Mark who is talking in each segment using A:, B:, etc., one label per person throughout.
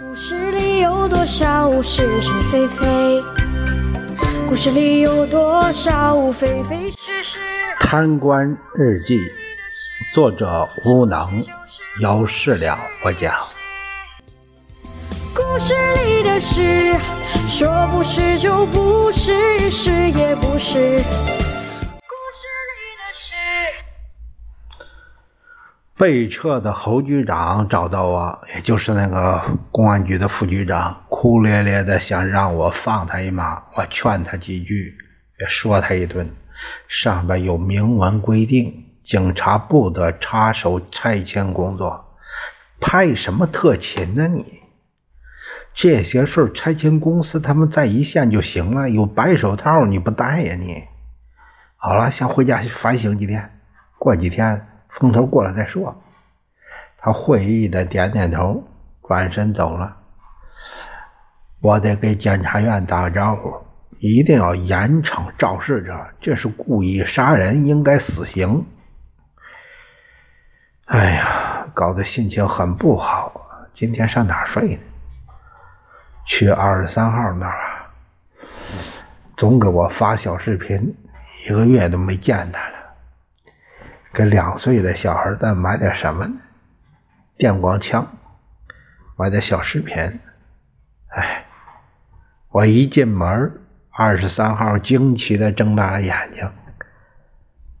A: 故事里有多少是是非非？故事里有多少非非是是？
B: 贪官日记，作者无能，由事了播讲。
A: 故事里的事，说不是就不是，是也不是。
B: 被撤的侯局长找到我，也就是那个公安局的副局长，哭咧咧的想让我放他一马。我劝他几句，也说他一顿。上边有明文规定，警察不得插手拆迁工作。派什么特勤呢你？这些事儿拆迁公司他们在一线就行了，有白手套你不戴呀你？好了，先回家反省几天，过几天风头过了再说。他会意的点点头，转身走了。我得给检察院打个招呼，一定要严惩肇事者，这是故意杀人，应该死刑。哎呀，搞得心情很不好。今天上哪睡呢？去二十三号那儿啊，总给我发小视频，一个月都没见他。给两岁的小孩再买点什么呢？电光枪，买点小食品。哎，我一进门，二十三号惊奇的睁大了眼睛。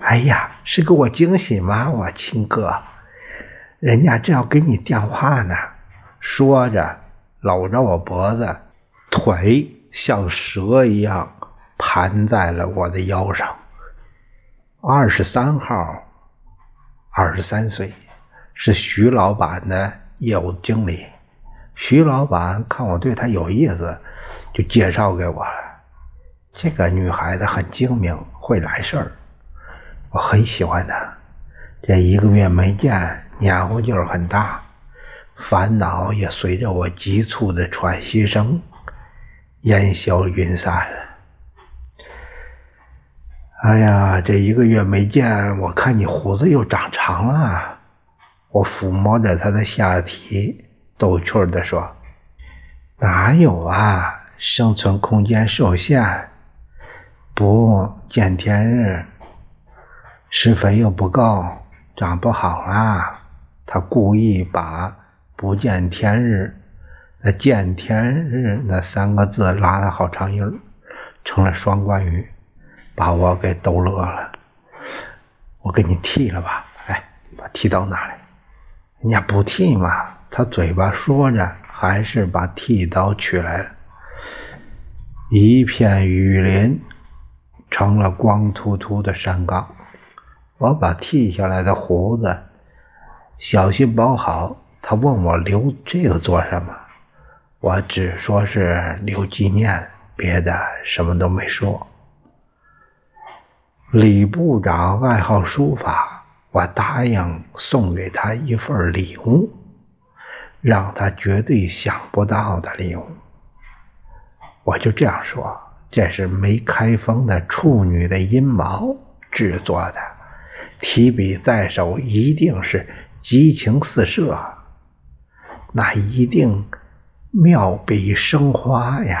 B: 哎呀，是给我惊喜吗？我亲哥，人家正要给你电话呢。说着，搂着我脖子，腿像蛇一样盘在了我的腰上。二十三号，十三岁。是徐老板的业务经理，徐老板看我对他有意思，就介绍给我了。这个女孩子很精明，会来事儿，我很喜欢她。这一个月没见，黏糊劲儿很大，烦恼也随着我急促的喘息声烟消云散了。哎呀，这一个月没见，我看你胡子又长长了。我抚摸着他的下体，逗趣儿地说：“哪有啊，生存空间受限，不见天日，施肥又不够，长不好啊。”他故意把“不见天日”那“见天日”那三个字拉的好长音儿，成了双关语，把我给逗乐了。我给你剃了吧，哎，把剃刀拿来。人家不剃嘛，他嘴巴说着，还是把剃刀取来了。一片雨林成了光秃秃的山岗。我把剃下来的胡子小心包好。他问我留这个做什么，我只说是留纪念，别的什么都没说。李部长爱好书法。我答应送给他一份礼物，让他绝对想不到的礼物。我就这样说，这是没开封的处女的阴毛制作的，提笔在手一定是激情四射，那一定妙笔生花呀！